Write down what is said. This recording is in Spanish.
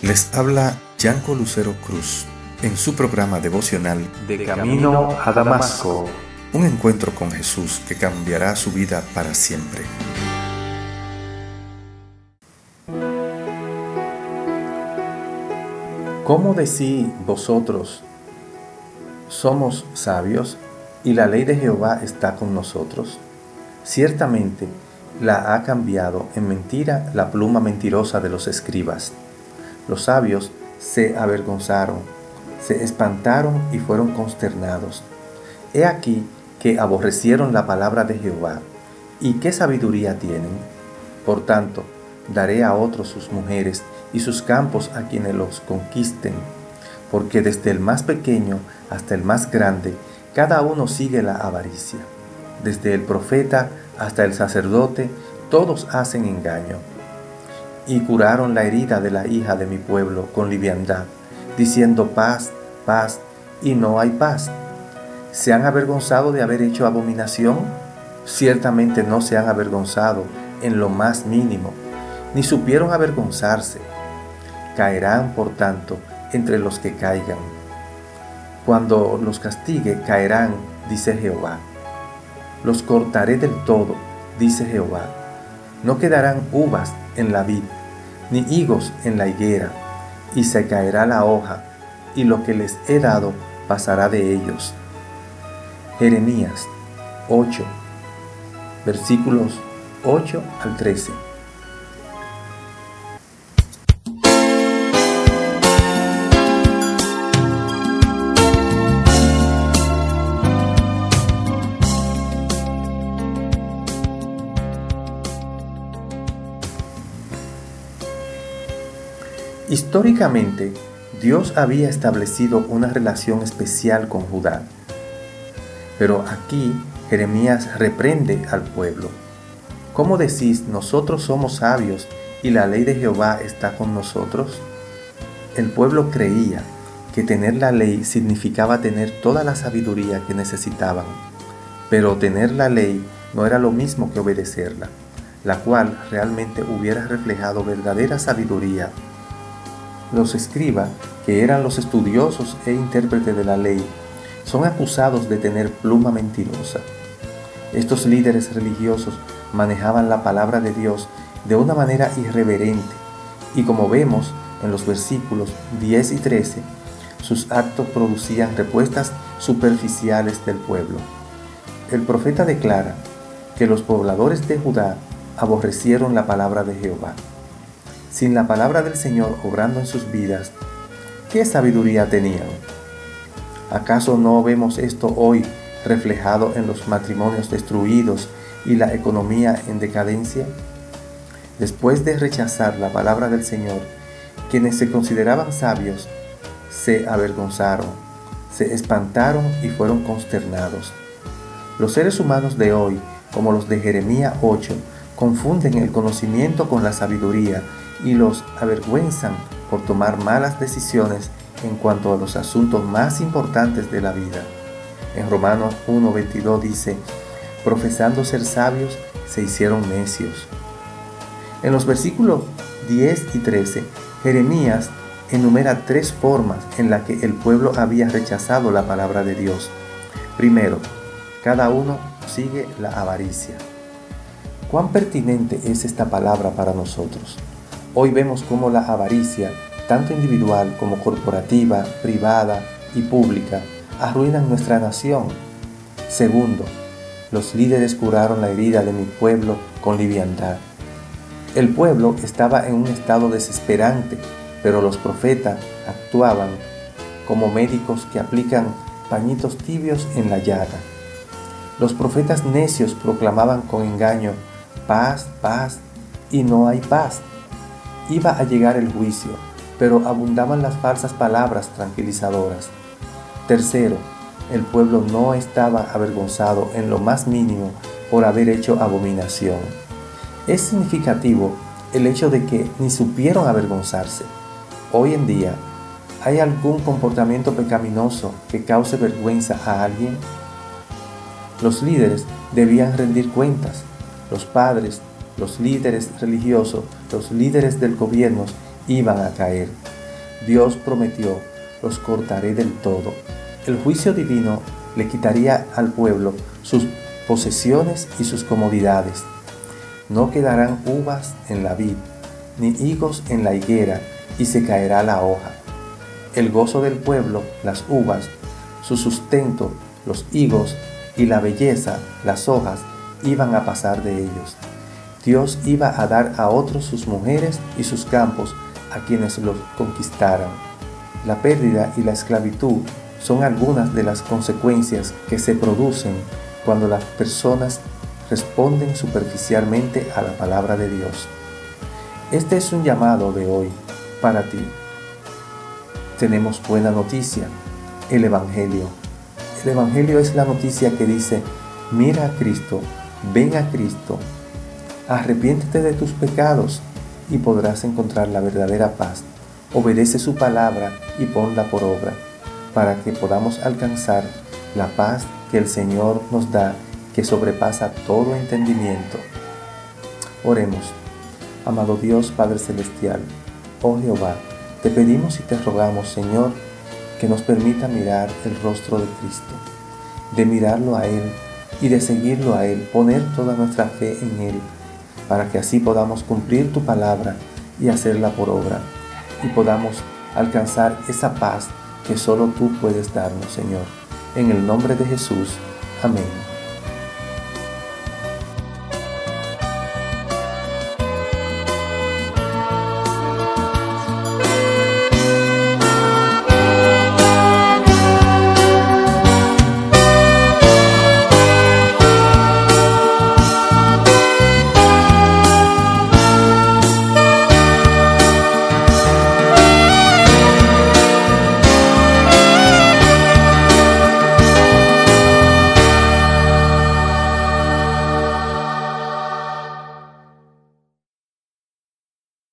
Les habla Yanko Lucero Cruz en su programa devocional De Camino a Damasco, un encuentro con Jesús que cambiará su vida para siempre. ¿Cómo decís vosotros, somos sabios y la ley de Jehová está con nosotros? Ciertamente la ha cambiado en mentira la pluma mentirosa de los escribas. Los sabios se avergonzaron, se espantaron y fueron consternados. He aquí que aborrecieron la palabra de Jehová. ¿Y qué sabiduría tienen? Por tanto, daré a otros sus mujeres y sus campos a quienes los conquisten, porque desde el más pequeño hasta el más grande, cada uno sigue la avaricia. Desde el profeta hasta el sacerdote, todos hacen engaño. Y curaron la herida de la hija de mi pueblo con liviandad, diciendo paz, paz, y no hay paz. ¿Se han avergonzado de haber hecho abominación? Ciertamente no se han avergonzado en lo más mínimo, ni supieron avergonzarse. Caerán, por tanto, entre los que caigan. Cuando los castigue, caerán, dice Jehová los cortaré del todo, dice Jehová. No quedarán uvas en la vid, ni higos en la higuera, y se caerá la hoja, y lo que les he dado pasará de ellos. Jeremías 8, versículos 8 al 13. Históricamente, Dios había establecido una relación especial con Judá. Pero aquí Jeremías reprende al pueblo. ¿Cómo decís, nosotros somos sabios y la ley de Jehová está con nosotros? El pueblo creía que tener la ley significaba tener toda la sabiduría que necesitaban, pero tener la ley no era lo mismo que obedecerla, la cual realmente hubiera reflejado verdadera sabiduría los escribas, que eran los estudiosos e intérpretes de la ley, son acusados de tener pluma mentirosa. Estos líderes religiosos manejaban la palabra de Dios de una manera irreverente y como vemos en los versículos 10 y 13, sus actos producían respuestas superficiales del pueblo. El profeta declara que los pobladores de Judá aborrecieron la palabra de Jehová sin la palabra del Señor obrando en sus vidas, ¿qué sabiduría tenían? ¿Acaso no vemos esto hoy reflejado en los matrimonios destruidos y la economía en decadencia? Después de rechazar la palabra del Señor, quienes se consideraban sabios se avergonzaron, se espantaron y fueron consternados. Los seres humanos de hoy, como los de Jeremías 8, confunden el conocimiento con la sabiduría y los avergüenzan por tomar malas decisiones en cuanto a los asuntos más importantes de la vida. En Romanos 1.22 dice, profesando ser sabios, se hicieron necios. En los versículos 10 y 13, Jeremías enumera tres formas en las que el pueblo había rechazado la palabra de Dios. Primero, cada uno sigue la avaricia. ¿Cuán pertinente es esta palabra para nosotros? Hoy vemos cómo la avaricia, tanto individual como corporativa, privada y pública, arruinan nuestra nación. Segundo, los líderes curaron la herida de mi pueblo con liviandad. El pueblo estaba en un estado desesperante, pero los profetas actuaban como médicos que aplican pañitos tibios en la llaga. Los profetas necios proclamaban con engaño paz, paz, y no hay paz. Iba a llegar el juicio, pero abundaban las falsas palabras tranquilizadoras. Tercero, el pueblo no estaba avergonzado en lo más mínimo por haber hecho abominación. Es significativo el hecho de que ni supieron avergonzarse. Hoy en día, ¿hay algún comportamiento pecaminoso que cause vergüenza a alguien? Los líderes debían rendir cuentas. Los padres los líderes religiosos, los líderes del gobierno iban a caer. Dios prometió, los cortaré del todo. El juicio divino le quitaría al pueblo sus posesiones y sus comodidades. No quedarán uvas en la vid, ni higos en la higuera, y se caerá la hoja. El gozo del pueblo, las uvas, su sustento, los higos, y la belleza, las hojas, iban a pasar de ellos. Dios iba a dar a otros sus mujeres y sus campos a quienes los conquistaran. La pérdida y la esclavitud son algunas de las consecuencias que se producen cuando las personas responden superficialmente a la palabra de Dios. Este es un llamado de hoy para ti. Tenemos buena noticia, el Evangelio. El Evangelio es la noticia que dice, mira a Cristo, ven a Cristo, arrepiéntete de tus pecados y podrás encontrar la verdadera paz. Obedece su palabra y ponla por obra, para que podamos alcanzar la paz que el Señor nos da, que sobrepasa todo entendimiento. Oremos. Amado Dios Padre Celestial, oh Jehová, te pedimos y te rogamos, Señor, que nos permita mirar el rostro de Cristo, de mirarlo a Él y de seguirlo a Él, poner toda nuestra fe en Él, para que así podamos cumplir tu palabra y hacerla por obra, y podamos alcanzar esa paz que solo tú puedes darnos, Señor. En el nombre de Jesús. Amén.